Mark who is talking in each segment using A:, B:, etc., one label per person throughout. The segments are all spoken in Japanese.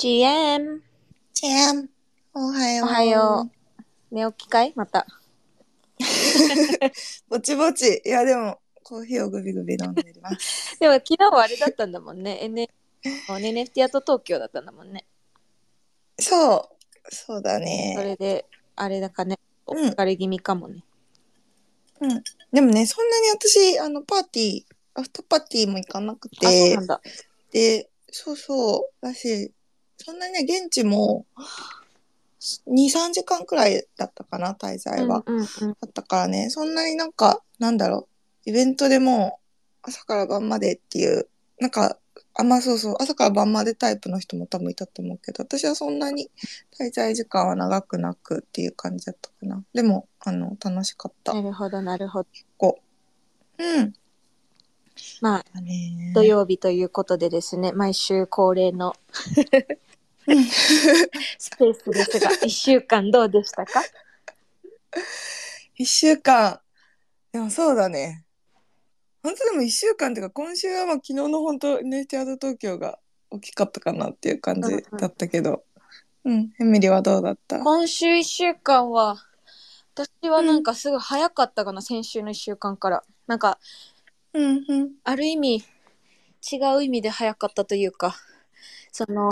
A: GM!
B: ちゃん、おはよう。
A: おはよう。寝起きかい？また。
B: ぼちぼち。いや、でも、コーヒーをグビグビ飲んでます。
A: でも昨日はあれだったんだもんね。N、NFT アート東京だったんだもんね。
B: そう。そうだ
A: そ
B: ね。
A: れで、あれだかね。お
B: うん
A: 疲れ気味かもね。
B: うん。でもね、そんなに私、あの、パーティー、アフターパーティーも行かなく
A: あ、そう
B: て
A: な、んだ。
B: で、そうそう。だし、そんなにね、現地も、2、3時間くらいだったかな、滞在は。
A: うんうんうん。
B: だったからね、そんなになんか、なんだろう、イベントでも朝から晩までっていう、なんか、あ、まあそうそう、朝から晩までタイプの人も多分いたと思うけど、私はそんなに滞在時間は長くなくっていう感じだったかな。でも、あの、楽しかった。
A: なるほど、なるほど。
B: うん。
A: まあ、土曜日ということでですね、毎週恒例の
B: うん
A: スペースですが、1週間どうでしたか？
B: 一週間。でもそうだね。本当でも一週間っていうか、今週はまあ昨日の本当、ネイティアード東京が大きかったかなっていう感じだったけど。うん、エミリーはどうだった？
A: 今週1週間は、私はなんかすごい早かったかな、先週の1週間から。なんか、
B: うん、うん。
A: ある意味、違う意味で早かったというか、その、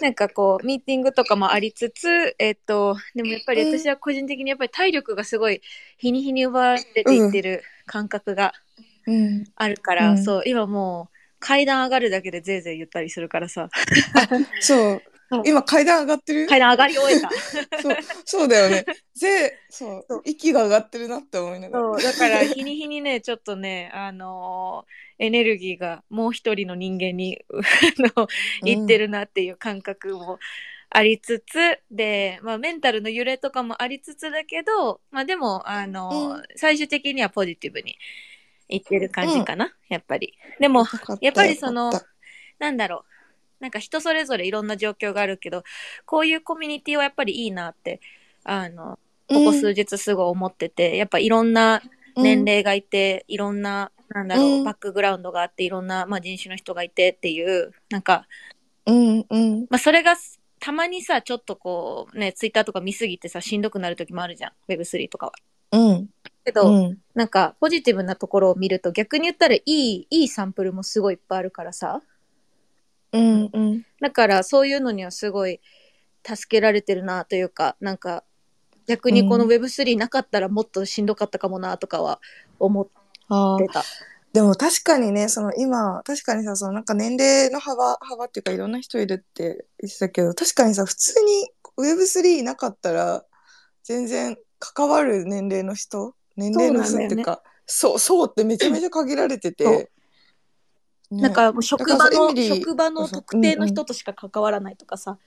A: なんかこう、ミーティングとかもありつつ、えっと、でもやっぱり私は個人的にやっぱり体力がすごい日に日に奪われていってる感覚が
B: うん。
A: あるから、
B: うん
A: そう、今もう階段上がるだけでぜいぜい言ったりするからさ、
B: そう。今階段上がってる？
A: 階段上がり終えた。
B: そう、そうだよね。ぜ、そう息が上がってるなって思いながら。
A: そう、だから日に日にね、ちょっとね、あのーエネルギーがもう一人の人間に、あの、いってるなっていう感覚もありつつ、で、まあメンタルの揺れとかもありつつだけど、まあでも、あのー
B: うん
A: 最終的にはポジティブにいってる感じかな、やっぱり。でも、やっぱりそのなんだろう。なんか人それぞれいろんな状況があるけど、こういうコミュニティはやっぱりいいなって、あの、ここ数日すごい思ってて、やっぱいろんな年齢がいて、いろんな、なんだろう、
B: うん
A: バックグラウンドがあって、いろんな、まあ、人種の人がいてっていう、なんか、
B: うん、うん。
A: まあ、それがたまにさ、ちょっとこう、ね、ツイッターとか見すぎてさ、しんどくなる時もあるじゃん。Web3 とかは。
B: うん。
A: けど、
B: うん。
A: なんか、ポジティブなところを見ると、逆に言ったらいい、いいサンプルもすごいいっぱいあるからさ。
B: うん。うん。
A: だから、そういうのにはすごい助けられてるなというか、なんか、逆にこの
B: うん
A: Web3 なかったらもっとしんどかったかもなとかは思っ
B: あ
A: てた。
B: でも確かにね、その今、確かにさ、そのなんか年齢の幅、幅っていうかいろんな人いるって言ってたけど、確かにさ、普通に Web3 なかったら、全然関わる年齢の人、年齢の人っていうか、そう、そうってめちゃめちゃ限られてて、ね
A: なんかもう職場の、職場の特定の人としか関わらないとかさ、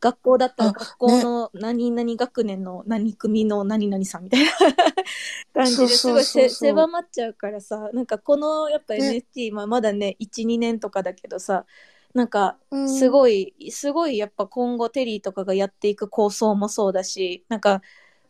A: 学校だったら
B: あ
A: 学校の何々学年の何組の何々さんみたいな 感じですごい狭まっちゃうからさ、なんかこのやっぱ
B: ね。
A: NFT、まあまだね、1、2年とかだけどさ、なんか
B: うん。
A: すごい、すごいやっぱ今後テリーとかがやっていく構想もそうだし、なんか、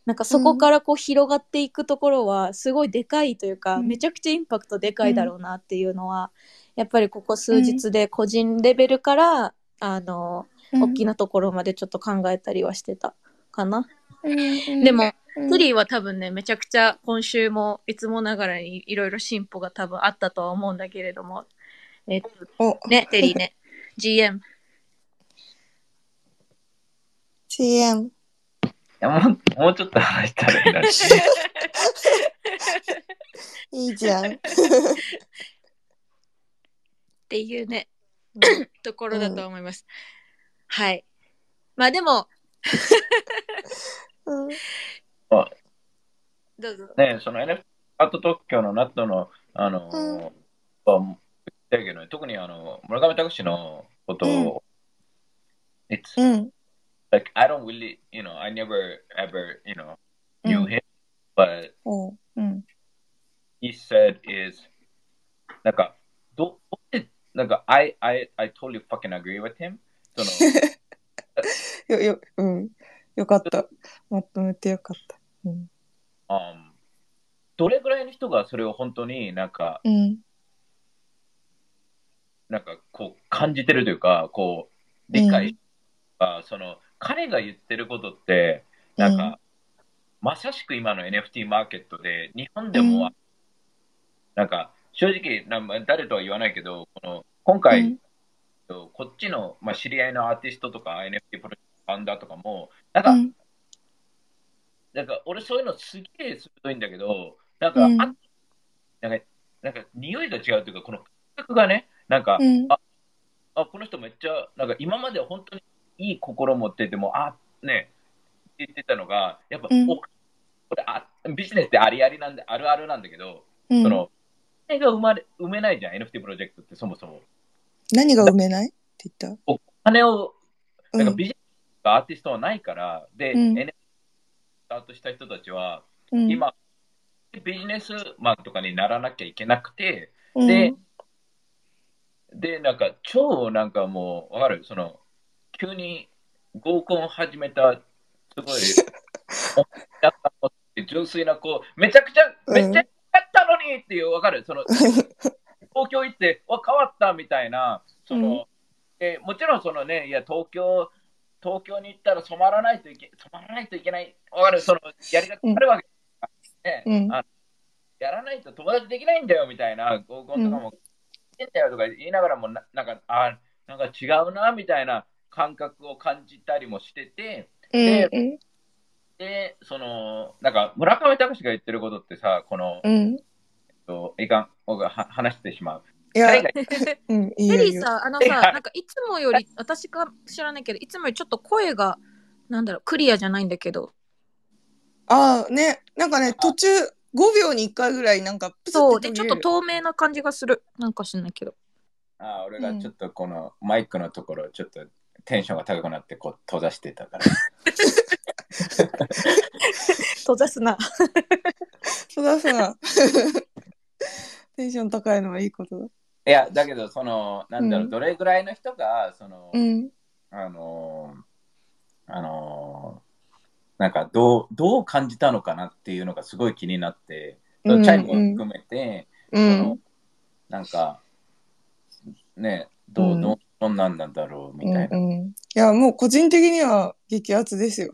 A: なんかそこからこう広がっていくところはすごいでかいというか、
B: うん。
A: めちゃくちゃインパクトでかいだろうなっていうのは、やっぱりここ数日で個人レベルから、あの、大きなところまでちょっと考えたりはしてたかな。でも、
B: うん
A: テリーは多分ね、めちゃくちゃ今週もいつもながらにいろいろ進歩が多分あったとは思うんだけれども、えっと、
B: お、
A: ね、テリーね、GM。
B: CM。
C: いやもうもうちょっと話したらいいな。
B: いいじゃん。
A: っていうね、ところだと思います。はい。まあでも、
B: うん
A: どうぞ。
C: ね、その NFT アート東京のナットの、あの、
B: うん
C: は言ったけど、特にあの、村上隆のことを、It's
B: うん。
C: like, I don't really, you know, I never ever, you know, knew
B: うん
C: him, but
B: おううん。
C: he said is, なんか、なんか、I, I, I totally fucking agree with him. その、
B: よ、よ、うん。よかった。まとめてよかった。うん。
C: um, どれぐらいの人がそれを本当になんか、
B: うん。
C: なんかこう感じてるというか、こう、理解し、あその、彼が言ってることって、なんか、まさしく今の NFT マーケットで、日本でも、
B: うん
C: なんか、正直なんか、誰とは言わないけど、この今回、
B: うん。
C: こっちの、まあ、知り合いのアーティストとか NFT プロジェクトファウンダーとかも、なんか、
B: うん。
C: なんか俺そういうのすげえ鋭いんだけど、なんか、
B: うん。
C: あなんか、なんか匂いが違うというか、この感覚がね、なんか、
B: うん。
C: あ、あ、この人めっちゃ、なんか今までは本当にいい心持ってても、あ、ね、って言ってたのが、やっぱ、
B: うん。
C: おこれあビジネスってありありなんで、あるあるなんだけど、
B: うん。
C: その、金が生まれ、埋めないじゃん、NFT プロジェクトってそもそも。
B: 何が埋めない？って言った？
C: お金を、なんか
B: うん
C: ビジネスがアーティストはないから、で、
B: うん。
C: NFT スタートした人たちは、
B: うん。
C: 今、ビジネスマンとかにならなきゃいけなくて、
B: うん。
C: で、で、なんか、超なんかもう、わかる？その、急に合コン始めた、すごい、お純粋な子、めちゃくちゃ、めっちゃやったのにっていう、わかる？その、東京行って、わ、変わったみたいな、その、
B: うん。
C: えもちろんそのね、いや、東京、東京に行ったら染まらないといけ、染まらないといけない、わかる？その、やり方あるわけ、ね。
B: うん。
C: あやらないと友達できないんだよみたいな。合コンとかも、してんだよとか言いながらもな、なんか、あなんか違うなみたいな感覚を感じたりもしてて、で
B: うん
C: で、その、なんか村上隆が言ってることってさ、この、
B: うん。うん
C: えっと、いかん、僕がは話してしまう。
B: いや うんいい
A: テ
B: よいいよ。
A: リーさ、あの
C: い
A: さ、
C: や
A: なんかいつもより、私か知らないけど、いつもよりちょっと声が、なんだろう、クリアじゃないんだけど、
B: ああねなんかね途中5秒に1回ぐらいなんかプツ
A: そう、で、ちょっと透明な感じがする。なんか知んないけど。
C: あ俺がちょっとこのマイクのところ、ちょっとテンションが高くなってこう閉ざしてたから。
A: 閉ざすな。
B: そうだそうだテンション高いのはいいことだ。
C: いや、だけど、その、なんだろう、
B: うん。
C: どれぐらいの人が、その、
B: うん。
C: あのーあのーなんかどうどう感じたのかなっていうのがすごい気になって、
B: うん
C: チャイムも含めて、
B: う
C: その
B: ん
C: なんかねどう、
B: うん
C: どうどんなんなんだろうみたいな。
B: うんうん、いやもう個人的には激アツですよ。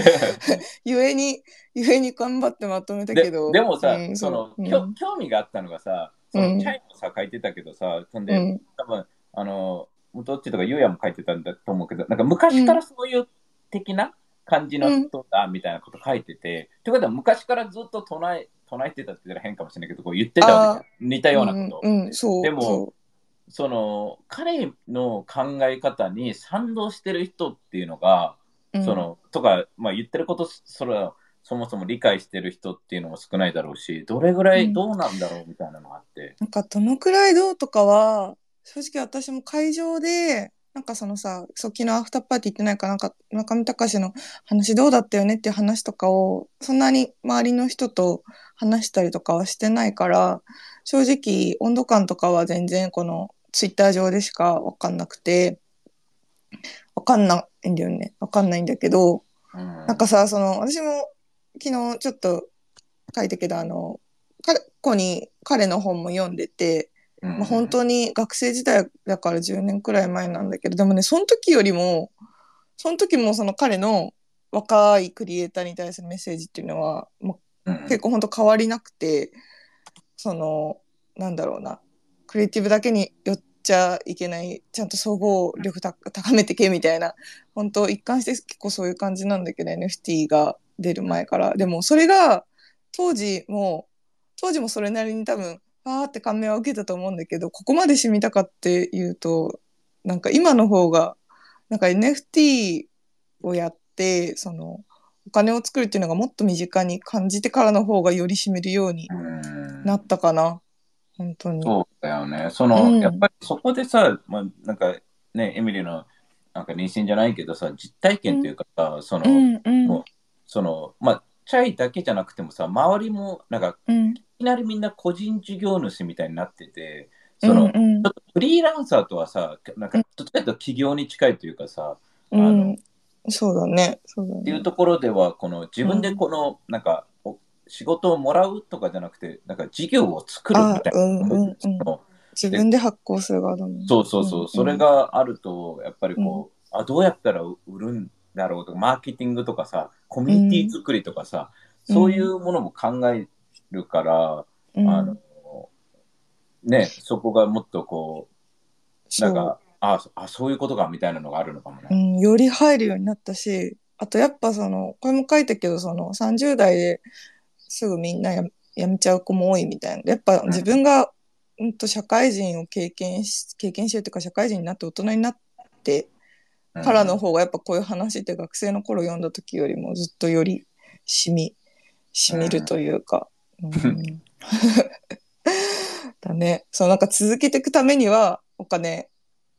B: ゆえにゆえに頑張ってまとめたけ
C: で
B: ど。
C: でもさ、
B: うん
C: その、
B: う。
C: きょ興味があったのがさ、その
B: うん。
C: チャイムさ書いてたけどさ、そん
B: ん。
C: 多分あの、どっちとかゆうやも書いてたんだと思うけど、なんか昔からそういう的な感じの人だみたいなこと書いてて、ということは昔からずっと唱え唱えてたって言ったら変かもしれないけど、こう言ってた似たようなこと。
B: うん、うん、そう
C: でも
B: そ
C: その彼の考え方に賛同してる人っていうのが、
B: う、うん。
C: そのとか、まあ、言ってることそれはそもそも理解してる人っていうのも少ないだろうしどれぐらいどうなんだろうみたいなのがあって、
B: なんかどのくらいどうとかは正直私も会場でなんかそのさ昨日アフターパーティー行ってないからなんか中見隆の話どうだったよねっていう話とかをそんなに周りの人と話したりとかはしてないから正直温度感とかは全然このツイッター上でしかわかんなくてわかんないんだよね。わかんないんだけど
C: うん。
B: なんかさ、その、私も昨日ちょっと書いたけど、あの、彼子に彼の本も読んでて、
C: うん。
B: まあ、本当に学生時代だから10年くらい前なんだけど、でもね、その時よりも、その時もその彼の若いクリエイターに対するメッセージっていうのは、まあ、
C: うん。
B: 結構本当変わりなくて、その、なんだろうな、クリエイティブだけに寄っちゃいけない、ちゃんと総合力た高めてけみたいな、本当一貫して結構そういう感じなんだけど、NFT が出る前から。でもそれが、当時も、当時もそれなりに多分、わーって感銘は受けたと思うんだけど、ここまで染みたかっていうと、なんか今の方が、なんか NFT をやって、その、お金を作るっていうのがもっと身近に感じてからの方がより染めるように
C: うん
B: なったかな。本当に。
C: そうだよね。その、
B: うん。
C: やっぱりそこでさ、まあ、なんかねエミリーのなんか妊娠じゃないけどさ実体験というかさ、その、
B: うんうん。
C: もうそのまあチャイだけじゃなくてもさ周りもなんか
B: うん。
C: いきなりみんな個人事業主みたいになっててその、
B: うんうん。
C: ちょっとフリーランサーとはさ、なんかどっちかというと企業に近いというかさ、
B: うん、そうだね。そうだね。
C: っていうところでは、この自分でこの、なんか、お仕事をもらうとかじゃなくて、なんか事業を作るみたいな、
B: あうんうん自分で発行する側だもん。
C: そうそうそう、
B: ん
C: それがあると、やっぱりこう、あ、どうやったら売るんだろうとか、マーケティングとかさ、コミュニティ作りとかさ、
B: うん。
C: そういうものも考えるから、
B: うん。
C: あの、ね、そこがもっとこう、なんか、あ、そあそういうことかみたいなのがあるのかもね。
B: うん、より入るようになったし、あとやっぱその、これも書いたけど、その30代ですぐみんなや辞めちゃう子も多いみたいな。やっぱ自分が、うんと社会人を経験し、経験してるというか社会人になって大人になって
C: うん
B: からの方がやっぱこういう話って学生の頃読んだ時よりもずっとよりしみ、しみるというか。うん だね。そうなんか続けていくためにはお金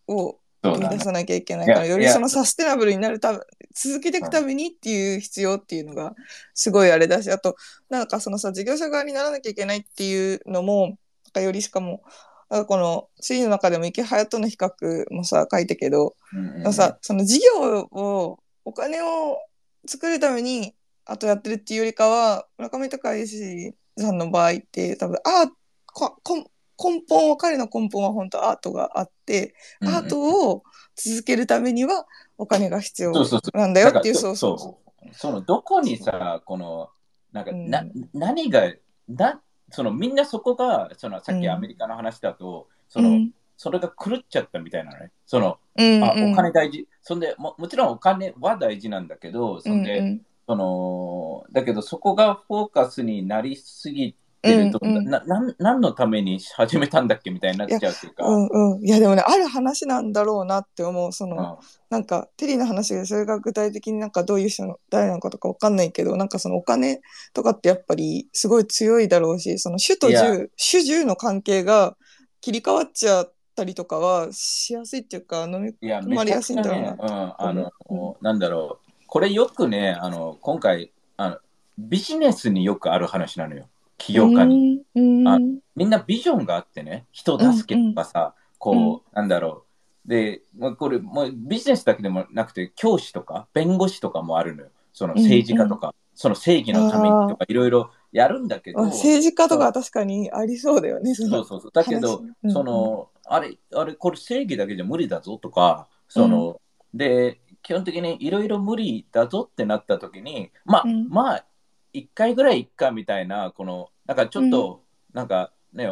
B: を
C: そうだね
B: 生み出さなきゃいけないから、よりそのサステナブルになるため、続けていくためにっていう必要っていうのがすごいあれだし、あと、なんかそのさ、事業者側にならなきゃいけないっていうのも、なんかよりしかも、なんかこの、シリの中でも池早との比較もさ、書いたけど、
C: うんうん
B: さ、その事業を、お金を作るために、あとやってるっていうよりかは、村上隆史さんの場合って、多分、アート、ここん根本は、彼の根本は本当アートがあって、
C: うんうん。
B: アートを続けるためにはお金が必要なんだよっていう、そうそうそ
C: のどこにさこのなんか、
B: うん。
C: な何がなそのみんなそこがそのさっき
B: うん。
C: アメリカの話だと、
B: う。
C: その、
B: うん。
C: それが狂っちゃったみたいなのね。その、
B: うん
C: あ
B: うん。
C: お金大事。そんでももちろんお金は大事なんだけどそんで、
B: うんうん。
C: そのだけどそこがフォーカスになりすぎてると、
B: うんうん
C: ななん何のために始めたんだっけみたいになっちゃうっていうか、
B: うんうん。いやでもね、ある話なんだろうなって思う。その、
C: うん
B: なんかテリーの話でそれが具体的になんかどういう人の誰なのかとかわかんないけどなんかそのお金とかってやっぱりすごい強いだろうしその主と従主従の関係が切り替わっちゃったりとかはしやすいっていうか飲み
C: いや、
B: 止まりやすいんだろうな
C: ね、うん、あの、
B: う
C: なんだろう。これよくね、あの、今回、あの、ビジネスによくある話なのよ。起業家に。
B: うん。
C: あみんなビジョンがあってね、人助けとかさ、こう、なんだろう。で、これ、もうビジネスだけでもなくて、教師とか、弁護士とかもあるのよ。その政治家とか、その正義のためにとか、いろいろやるんだけど、
B: あ政治家とかは確かにありそうだよねそ
C: うそうそう。だけど
B: 話、うん
C: その、あれ、あれ、これ正義だけじゃ無理だぞとか、その、で、基本的にいろいろ無理だぞってなった時に、まあ、
B: うん。
C: まあ、一回ぐらいいっかみたいな、この、なんかちょっと、なんかね、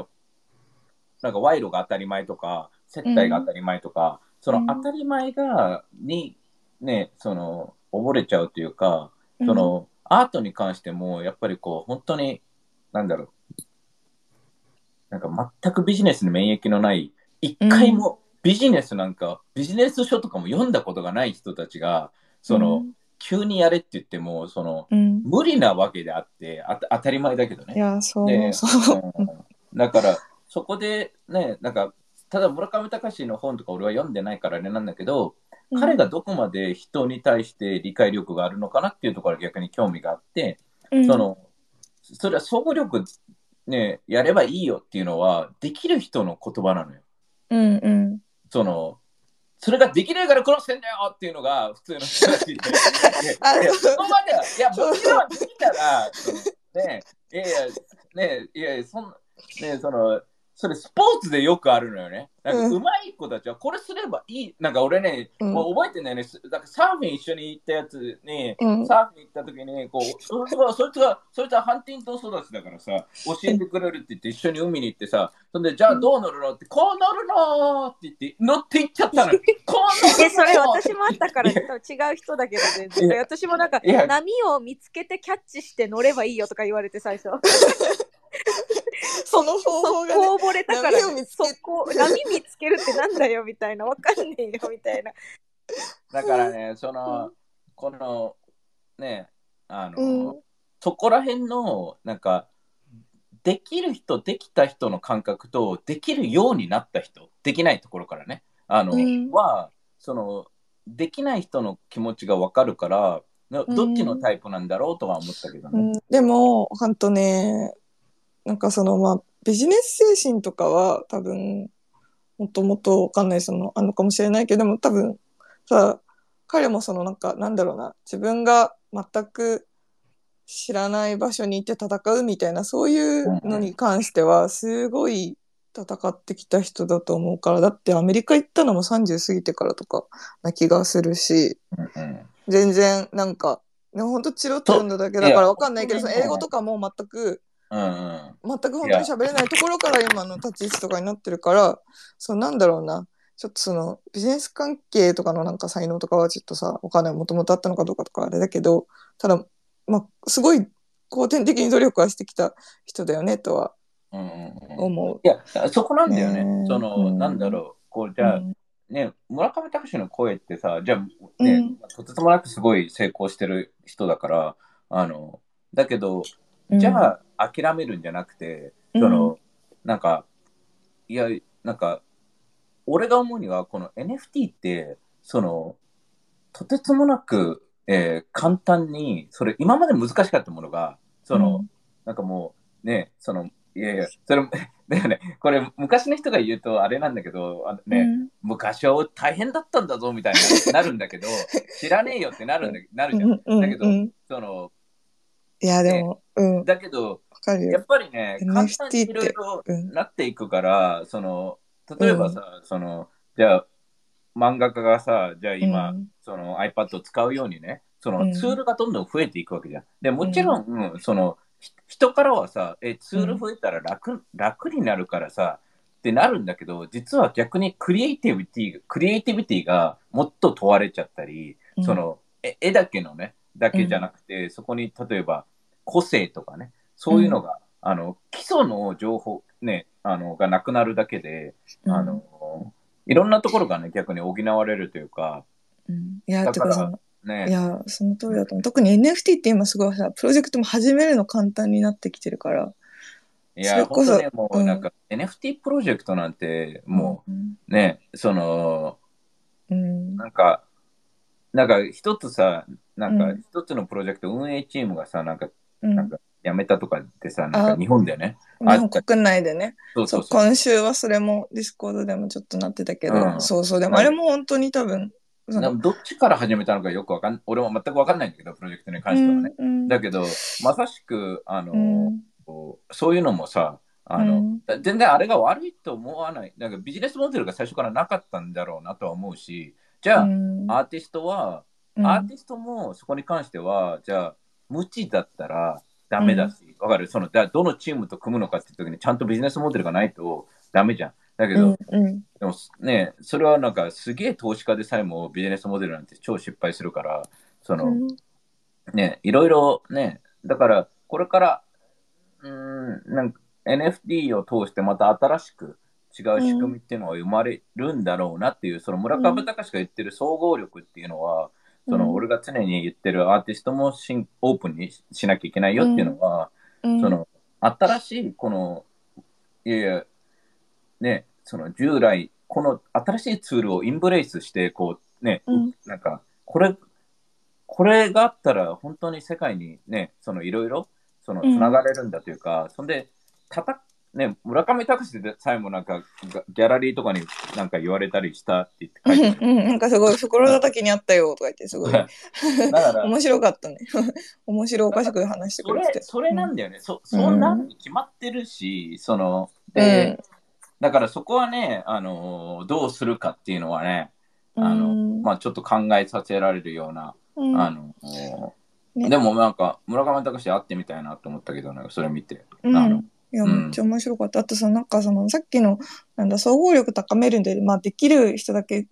C: なんか賄賂が当たり前とか、接待が当たり前とか、その
B: うん。
C: 当たり前が、に、ね、その、溺れちゃうというか、その、アートに関しても、やっぱりこう、本当に、なんだろう、なんか全くビジネスに免疫のない、一回もビジネスなんか、ビジネス書とかも読んだことがない人たちが、その、急にやれって言っても、その、
B: うん、
C: 無理なわけであって、あ当たり前だけど
B: い
C: ね。
B: やそう
C: で
B: そう。
C: うん。だから、そこでね、なんか、ただ村上隆の本とか俺は読んでないからあれなんだけど、彼がどこまで人に対して理解力があるのかなっていうところが逆に興味があって、
B: うん。
C: その、それは総合力ね、やればいいよっていうのは、できる人の言葉なのよ。
B: うんうん。
C: その、それができないから殺してんだよっていうのが普通の人たちで。い
B: あ
C: やいやそこまでは、いや、
B: そう
C: もちろんできたら、ね、いやいや、ね、いやいや、そんね、その、それスポーツでよくあるのよね。なんか
B: うん
C: 上手い子たちはこれすればいい。なんか俺ね、
B: うん
C: もう覚えてんだよね。すなんかサーフィン一緒に行ったやつに、
B: うん
C: サーフィン行った時に、こう、そいつが、そいつが、そいつはハンティントン育ちだからさ、教えてくれるって言って一緒に海に行ってさ、そんで、じゃあどう乗るのって、こう乗るのって言って、乗って行っちゃったのよ。こう乗るの
A: え、それ私もあったから、違う人だけど全然。私もなんか波を見つけてキャッチして乗ればいいよとか言われて最初。
B: その方法がね
A: こう溺れたから、
B: 波を見つけ
A: そこ波見つけるってなんだよみたいな、わかんねえよみたいな。
C: だからね、その、この、ね、あの、
B: うん。
C: そこら辺の、なんか、できる人、できた人の感覚と、できるようになった人、できないところからね、あの、
B: うん。
C: は、その、できない人の気持ちがわかるから、などっちのタイプなんだろうとは思ったけどね。
B: うん、でも、ほんとね、なんかそのまあ、ビジネス精神とかは多分、もともとわかんない、その、あるのかもしれないけど、でも多分、さ、彼もそのなんか、なんだろうな、自分が全く知らない場所に行って戦うみたいな、そういうのに関しては、すごい、戦ってきた人だと思うから、だってアメリカ行ったのも30過ぎてからとかな気がするし、全然なんか、ね、ほんとチロッと読んだだけだからわかんないけど、その英語とかも全く、
C: うんうん
B: 全く本当に喋れないところから今の立ち位置とかになってるから、そうなんだろうな。ちょっとそのビジネス関係とかのなんか才能とかはちょっとさ、わかんない。もともとあったのかどうかとかあれだけど、ただ、まあ、すごい後天的に努力はしてきた人だよねとは
C: うんうんうん
B: 思う。
C: いや、そこなんだよね。
B: ね
C: その、
B: うん
C: なんだろう、こう、じゃあ、
B: うん
C: ね、村上隆の声ってさ、じゃあ、
B: う
C: ね
B: ん、
C: とてつもなくすごい成功してる人だから、あの、だけど、
B: うん
C: じゃあ、諦めるんじゃなくて、その、なんか、いや、なんか、俺が思うには、この NFT って、その、とてつもなく、えー簡単に、それ、今まで難しかったものが、その、なんかもう、ね、その、いやいや、それ、だよね、これ、昔の人が言うとあれなんだけど、あのね、
B: うん。
C: 昔は大変だったんだぞみたいになるんだけど、知らねえよってなるんだなるじゃん。
B: うんうん
C: だけど
B: うん
C: その、
B: いやでも、うん、わ
C: だけど、やっ。ぱりね、簡単にいろいろ
B: うん。
C: なっていくから、その、例えばさ、その、じゃあ、漫画家がさ、じゃあ今、
B: うん。
C: その iPad を使うようにね、そ
B: うん。
C: のツールがどんどん増えていくわけじゃん。で、もちろん、うんその、ひ人からはさ、え、ツール増えたら楽、楽になるからさ、ってなるんだけど、実は逆にクリエイティビティ、クリエイティビティがもっと問われちゃったり、
B: うん。
C: その、え絵だけのね、だけじゃなくて、そこに例えば個性とかね、そういうのが、あの、基礎の情報、ね、あの、がなくなるだけで、あの、いろんなところがね、逆に補われるというか、
B: うん。いや、
C: だから
B: てかその、い
C: ね、
B: や、その通りだと思う。特に NFT って今すごいさ、プロジェクトも始めるの簡単になってきてるから。
C: いや、
B: それこそ
C: もう、
B: うん。
C: なんか、NFT プロジェクトなんて、も
B: うん、
C: う、ね、その、
B: うん。
C: なんか、なんか一つさ、なんか
B: うん
C: 一つのプロジェクト運営チームがさ、なんか、
B: うん。
C: なんか辞めたとかってさ、なんか
B: あ
C: 日本でね。
B: 日本国内でね。そうう、
C: そうそそう。
B: 今週はそれもディスコードでもちょっとなってたけど、
C: うん
B: そうそう、でもあれも本当に多分、
C: どっちから始めたのかよくわかん、俺は全くわかんないんだけど、プロジェクトに関してはね。
B: うん
C: だけど、まさしく、あの、
B: うん
C: そういうのもさ、あの、
B: うん
C: 全然あれが悪いと思わない。なんかビジネスモデルが最初からなかったんだろうなとは思うし、じゃあ、
B: うん。
C: アーティストは、
B: うん。
C: アーティストもそこに関しては、じゃあ、無知だったらダメだし、わ、かる？その、だどのチームと組むのかっていう時にちゃんとビジネスモデルがないとダメじゃん。だけど、
B: うんうん。
C: でもね、それはなんかすげえ投資家でさえもビジネスモデルなんて超失敗するから、その、
B: うん。
C: ね、いろいろね、だからこれから、うーん、なんか NFT を通してまた新しく違う仕組みっていうのは生まれるんだろうなっていう、その村上隆が言ってる総合力っていうのは、その俺が常に言ってるアーティストもしんオープンにししなきゃいけないよっていうのは、
B: うん。
C: その新しいこの、いやいや、ね、その従来、この新しいツールをインブレイスして、こうね、
B: うん。
C: なんか、これ、これがあったら本当に世界にね、そのいろいろ、その、つながれるんだというか、そんで、たた、ね、村上隆でさえもなんか、ギャラリーとかになんか言われたりしたって言って書いて
B: うんうん、なんかすごい、袋叩きにあったよとか言って、すごい。
C: ある。だから、
B: 面白かったね。面白おかしく話してく
C: それ
B: れてて。
C: それなんだよね。そそんなに決まってるし、その、
B: うん
C: で、だからそこはね、あの、どうするかっていうのはね、あの、
B: うん
C: まあちょっと考えさせられるような、
B: うん
C: あの、
B: ね
C: でもなんか、村上隆会ってみたいなと思ったけどね、それ見て。
B: うん
C: あの
B: いや、
C: うん
B: めっちゃ面白かった。あとさ、なんかその、さっきの、なんだ、総合力高めるんで、まあ、できる人だけ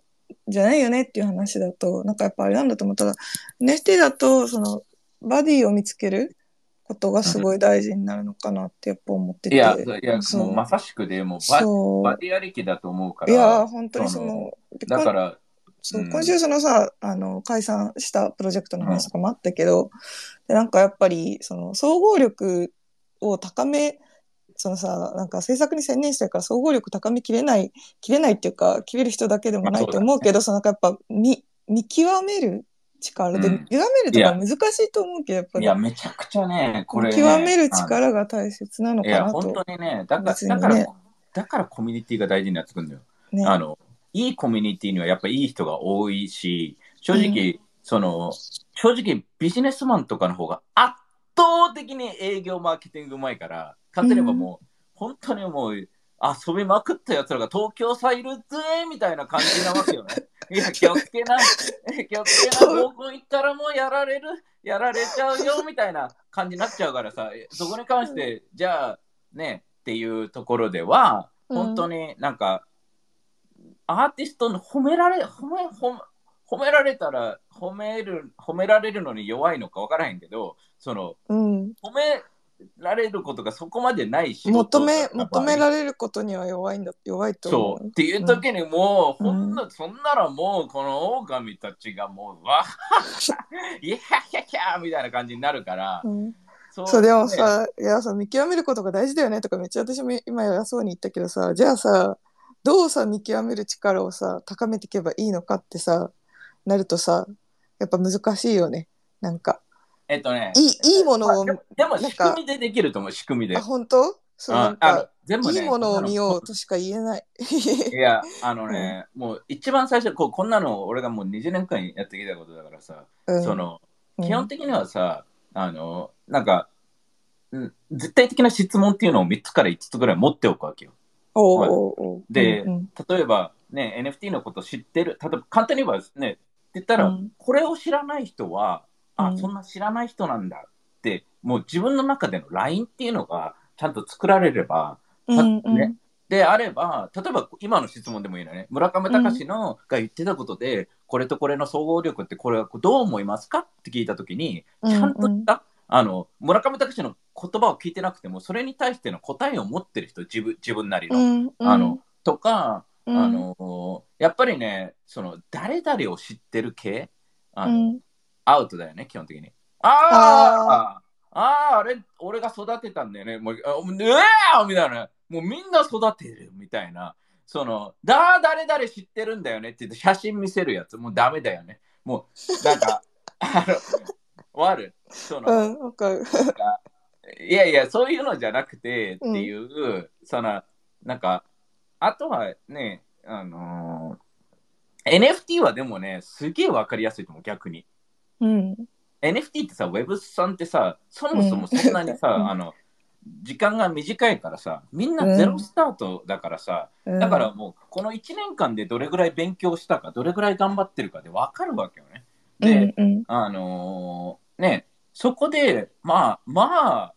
B: じゃないよねっていう話だと、なんかやっぱあれなんだと思ったら、NFT だと、その、バディを見つけることがすごい大事になるのかなってやっぱ思ってて。
C: いや、いや、
B: そう
C: もうまさしくで、もうバ
B: そう
C: バディありきだと思うから。
B: いや、本当にその、で
C: だから、
B: そう、
C: うん
B: 今週そのさ、あの、解散したプロジェクトの話とかもあったけど、でなんかやっぱり、その、総合力を高め、そのさ、なんか制作に専念してるから総合力高めきれない、きれないっていうか、切れる人だけでもないと思うけど、そのなんかやっぱ、見、見極める力で、
C: うん
B: 見極めるとか難しいと思うけど、やっぱり、
C: いや、めちゃくちゃね、これ、ね。
B: 見極める力が大切なのかなと
C: 本当。にね、だから、だから、だからコミュニティが大事になってくるんだよ。
B: ね。
C: あの、いいコミュニティにはやっぱいい人が多いし、正直、その、正直ビジネスマンとかの方が圧倒的に営業マーケティングうまいから、簡単に言えばもう、本当にもう、遊びまくったやつらが東京さいるぜみたいな感じなわけよね。いや、気をつけな、気をつけな、合コン行ったらもうやられる、やられちゃうよみたいな感じになっちゃうからさ、そこに関して、じゃあね、っていうところでは、
B: うん。
C: 本当になんか、アーティストの褒められ、褒め、褒め褒められたら褒める、褒められるのに弱いのか分からへんけど、その、
B: うん。
C: 褒められることがそこまでないし、
B: 求め、求められることには弱いんだ、弱いと思
C: そう。っていう時にもう、
B: うん
C: ほんな、そんならもう、この狼たちがもう、わいやいやいやみたいな感じになるから、
B: うん。
C: そ
B: そうでも
C: ね
B: さ、いやさ、見極めることが大事だよねとかめっちゃ私も今偉そうに言ったけどさ、じゃあさ、どうさ、見極める力をさ、高めていけばいいのかってさ、なるとさ、やっぱ難しいよね。なんか、
C: えっとね、
B: いい、いいものを、
C: でも仕組みでできると思う、仕組みで。
B: あ、。本当？そう、なんか、
C: 全部ね
B: いいものを見ようとしか言えない。
C: いや、あのね、もう一番最初こう、こんなの俺がもう20年間やってきたことだからさ、
B: うん。
C: その、
B: うん。
C: 基本的にはさ、あの、なんか、うん絶対的な質問っていうのを3つから5つぐらい持っておくわけよ。
B: おうおうおう。
C: で
B: うん
C: 例えば、ね、NFT のこと知ってる、例えば簡単に言えばね、って言ったら、
B: うん。
C: これを知らない人は、あ、
B: うん。
C: そんな知らない人なんだって、もう自分の中での LINE っていうのがちゃんと作られれば、
B: うんうん。
C: ね。であれば、例えば今の質問でもいいのね、村上隆のが言ってたことで、これとこれの総合力ってこれはどう思いますかって聞いたときに、ちゃんとした、あの村上隆の言葉を聞いてなくても、それに対しての答えを持ってる人、自分自分なりの。
B: うんうん。
C: あのとか、
B: うん。
C: あのやっぱりね、その誰々を知ってる系あの、
B: うん
C: アウトだよね、基本的に。ああああ、あれ、俺が育てたんだよね。もう、あうえーみたいな。もうみんな育てるみたいな。その、だ、誰々知ってるんだよねって言って写真見せるやつ、もうダメだよね。もう、なんか、あの、終わる。その、
B: うん、わかる。
C: いやいや、そういうのじゃなくてっていう、その、なんか、あとはね、あのー NFT はでもね、すげえわかりやすいと思う、逆に。
B: うん。
C: NFT ってさ、ウェブさんってさ、そもそもそんなにさ、
B: うん。
C: あの、時間が短いからさ、みんなゼロスタートだからさ、だからもう、この1年間でどれぐらい勉強したか、どれぐらい頑張ってるかでわかるわけよね。で、
B: うんうん。
C: あのーね、そこで、まあ、まあ、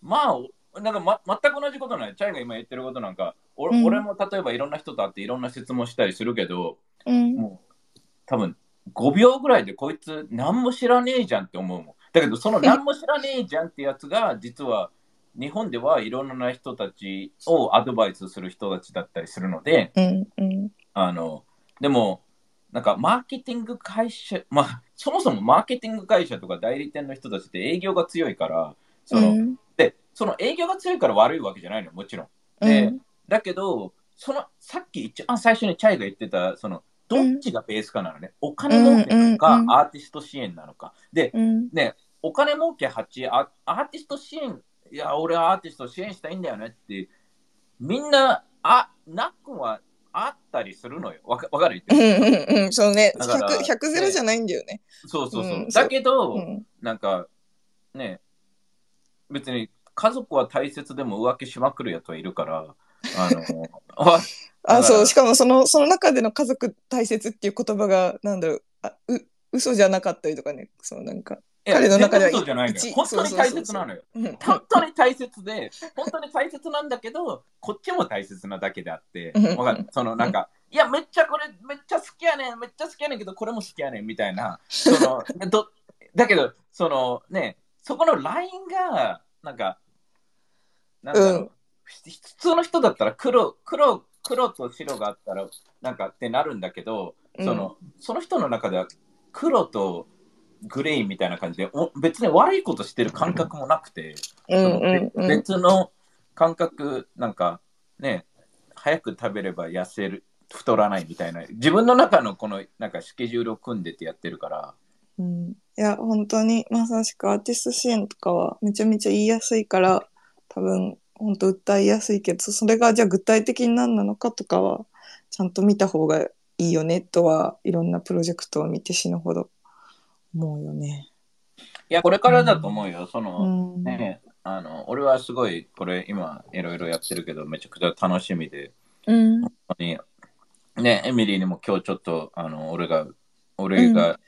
C: まあ、おなんか、ま、全く同じことない。チャイが今言ってることなんか、俺,、
B: うん。
C: 俺も例えばいろんな人と会っていろんな質問したりするけど、
B: うん。
C: もう、多分5秒ぐらいでこいつ何も知らねえじゃんって思うもん。だけど、その何も知らねえじゃんってやつが、実は日本ではいろんな人たちをアドバイスする人たちだったりするので、
B: うんうん
C: あの、でも、なんかマーケティング会社、まあ、そもそもマーケティング会社とか代理店の人たちって営業が強いから、その、
B: うん
C: で、その営業が強いから悪いわけじゃないのよ、もちろん。
B: う
C: で、
B: ん
C: だけど、その、さっき一番最初にチャイが言ってた、その、どっちがベースかなのね？お金儲けなのか、アーティスト支援なのか。で、
B: うん。
C: ね、お金儲け8、あアーティスト支援、いや、俺はアーティスト支援したいんだよね。って、みんな、あ、なくはあったりするのよ。わかわかる？
B: う
C: 言ってる
B: んうんうん。そうね。
C: だから
B: 100 100ゼロじゃないんだよね。
C: そうそうそう。
B: うん。
C: だけど、
B: うん。
C: なんか、ね、別に家族は大切でも浮気しまくるやつはいるから、あの、あ
B: そうしかもそのその中での家族大切っていう言葉がなんだろうあう嘘じゃなかったりとかね。そうなんか彼の中では
C: 嘘じゃないのよ。
B: 一
C: 本当に大切なのよ。
B: うん。
C: 本当に大切で、本当に大切なんだけど、こっちも大切なだけであって
B: うん、
C: わかる？そのなんか、いや、めっちゃこれ、めっちゃ好きやねん、めっちゃ好きやねんけど、これも好きやねんみたいな、その、どだけど、そのね、そこのラインが、なんか、なんだろう、
B: うん。
C: 普通の人だったら黒、黒、黒と白があったら、なんかってなるんだけど、その、その人の中では黒とグレーみたいな感じで、お別に悪いことしてる感覚もなくて、
B: うん。
C: 別の感覚、なんかね、早く食べれば痩せる、太らないみたいな、自分の中のこのなんかスケジュールを組んでてやってるから、
B: うん。いや本当にまさしくアーティスト支援とかはめちゃめちゃ言いやすいから多分本当訴えやすいけどそれがじゃあ具体的に何なのかとかはちゃんと見た方がいいよねとはいろんなプロジェクトを見て死ぬほど思うよね。
C: いや、これからだと思うよ、そうの、
B: ん。
C: ね、あの、俺はすごい、これ今いろいろやってるけど、めちゃくちゃ楽しみで、
B: うん。
C: 本当にね、エミリーにも今日ちょっと、あの、俺が、俺が、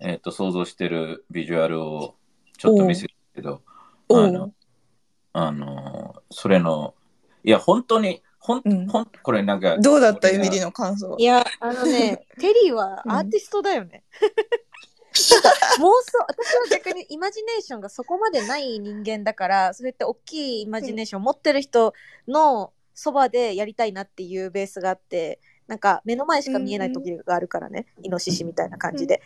C: えっ、と、想像してるビジュアルをちょっと見せるけど、あの、あの、それの、いや、本当に、ほん、
B: うん
C: ほん、これなんか、
B: どうだった？エミリーの感想
A: い。や、あのね、テリーはアーティストだよね。妄想、私は逆にイマジネーションがそこまでない人間だから、そうやって大きいイマジネーションを持ってる人のそばでやりたいなっていうベースがあって、なんか目の前しか見えない時があるからね、イノシシみたいな感じで。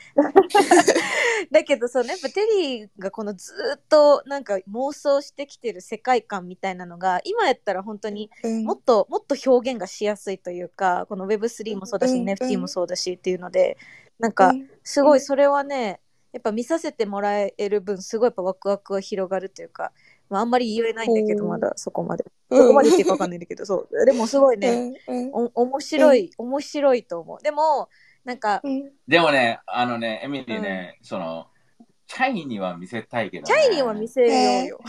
A: だけどそうね、やっぱテリーがこのずーっとなんか妄想してきてる世界観みたいなのが、今やったら本当に
B: うん。
A: もっともっと表現がしやすいというかこの Web3 もそうだし、
B: うん
A: NFT もそうだしっていうのでなんか
B: うん。
A: すごいそれはねやっぱ見させてもらえる分すごいやっぱワクワクが広がるというか、まあ、あんまり言えないんだけどまだそこまで。
B: うん
A: そこまで言っていいか分かんないんだけどそう。でもすごいね、
B: うんうん。
A: お面白い面白いと思う。でもなんか
B: うん。
C: でもね、あのね、エミリーね、その、チャイには見せたいけど、ね。
A: チャイには見せようよ、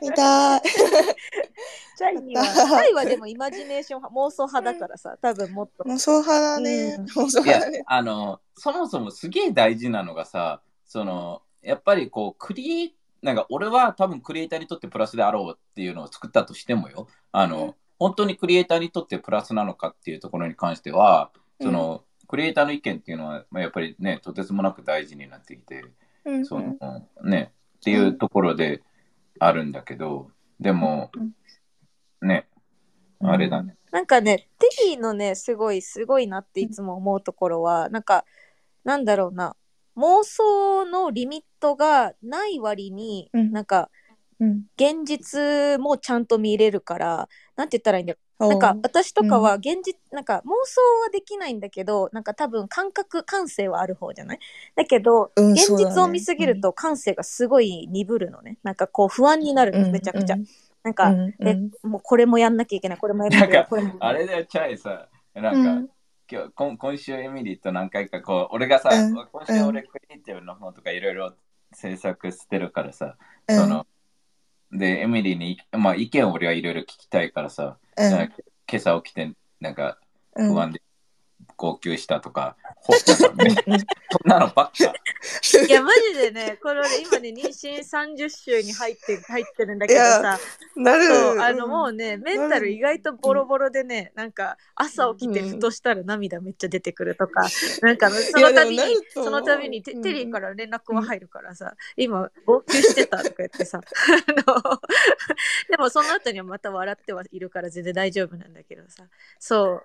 B: 見たい。
A: チャイにはチャイはでもイマジネーション派妄想派だからさ多分もっと。
B: 妄想派だね。
A: うん。
B: 妄想
C: いや
B: 派だね。、
C: あの、そもそもすげえ大事なのがさ、その、やっぱりこう、クリエイなんか俺は多分クリエイターにとってプラスであろうっていうのを作ったとしてもよ、あの、
B: うん。
C: 本当にクリエイターにとってプラスなのかっていうところに関しては、その、クリエイターの意見っていうのは、まあ、やっぱりね、とてつもなく大事になってきて、
B: うん
C: その、ね、っていうところであるんだけど、でも、ね、あれだね。
A: なんかね、テリーのね、すごい、すごいなっていつも思うところは、なんか、なんだろうな、妄想のリミットがない割に、
B: うん。
A: なんか、
B: うん。
A: 現実もちゃんと見れるから、なんて言ったらいいんだなんか、私とかは現実、なんか妄想はできないんだけど、なんか多分感覚、感性はある方じゃない？だけど、
B: うん
A: 現実を見すぎると感性がすごい鈍るのね。なんかこう不安になるの、めちゃくちゃ。なんか、
B: うん
A: え
B: うん。
A: もうこれもやんなきゃいけない、これもやんなきゃいけない、これも。
C: あれだよ、チャイさ、なんか、
B: うん。
C: 今日今今週エミリーと何回かこう俺がさ、
B: うん。
C: 今週俺クリエイティブの本とかいろいろ制作してるからさ、
B: うん。
C: そのでエミリーに、まあ、意見を俺はいろいろ聞きたいからさ、
B: うん。
C: 今朝起きてなんか
B: うん。
C: 不安で号泣したとか、ほなんかね。
B: うん
C: そんなのばっか。
A: いや、マジでね、これ俺今ね、妊娠30週に入って、入ってるんだけどさ、
B: なる。
A: あのもうね、メンタル意外とボロボロでね、なんか朝起きて
B: うん
A: ふとしたら涙めっちゃ出てくるとか、なんかその度にそうの度にテ
B: うん。
A: テリーから連絡は入るからさ、今、号泣してたとか言ってさ、でもその後にはまた笑ってはいるから全然大丈夫なんだけどさ、そう。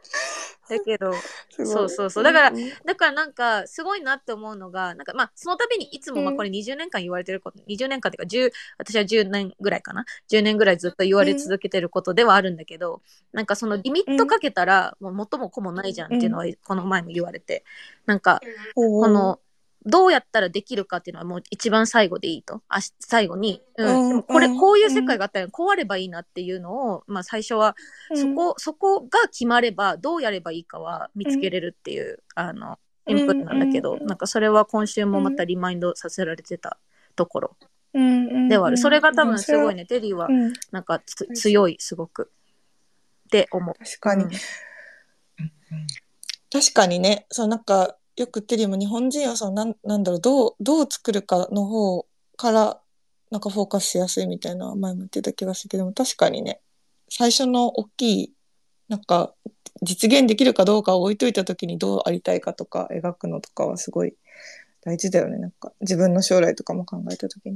A: だけど、そうそうそう。だから
B: ん。
A: だからなんかすごいなって思うのがなんかまあその度にいつもまあ
B: うん
A: これ20年間言われてること、20年間っていうか10私は10年ぐらいかな。10年ぐらいずっと言われ続けてることではあるんだけど、なんかそのリミットかけたらもう元も子もないじゃんっていうのはこの前も言われて。なんかこのどうやったらできるかっていうのはもう一番最後でいいと。あし最後に、うん。
B: うん
A: でもこれ
B: うん
A: こういう世界があったらこうあればいいなっていうのを、まあ、最初はそこ、そこが決まれば、どうやればいいかは見つけれるっていう、あの、インプットなんだけど、
B: うん。
A: なんかそれは今週もまたリマインドさせられてたところ
B: うんうん
A: ではある。それが多分すごい
B: ね。
A: ね、テリーは
B: うん。
A: なんかつ強い、すごく。って思う。
B: 確かに。
A: うん。
B: 確かにね、そうなんかよく言ってるよりも日本人はそのなんなんだろうどうどう作るかの方からなんかフォーカスしやすいみたいな前も言ってた気がするけども確かにね最初の大きいなんか実現できるかどうかを置いといた時にどうありたいかとか描くのとかはすごい大事だよねなんか自分の将来とかも考えた時に。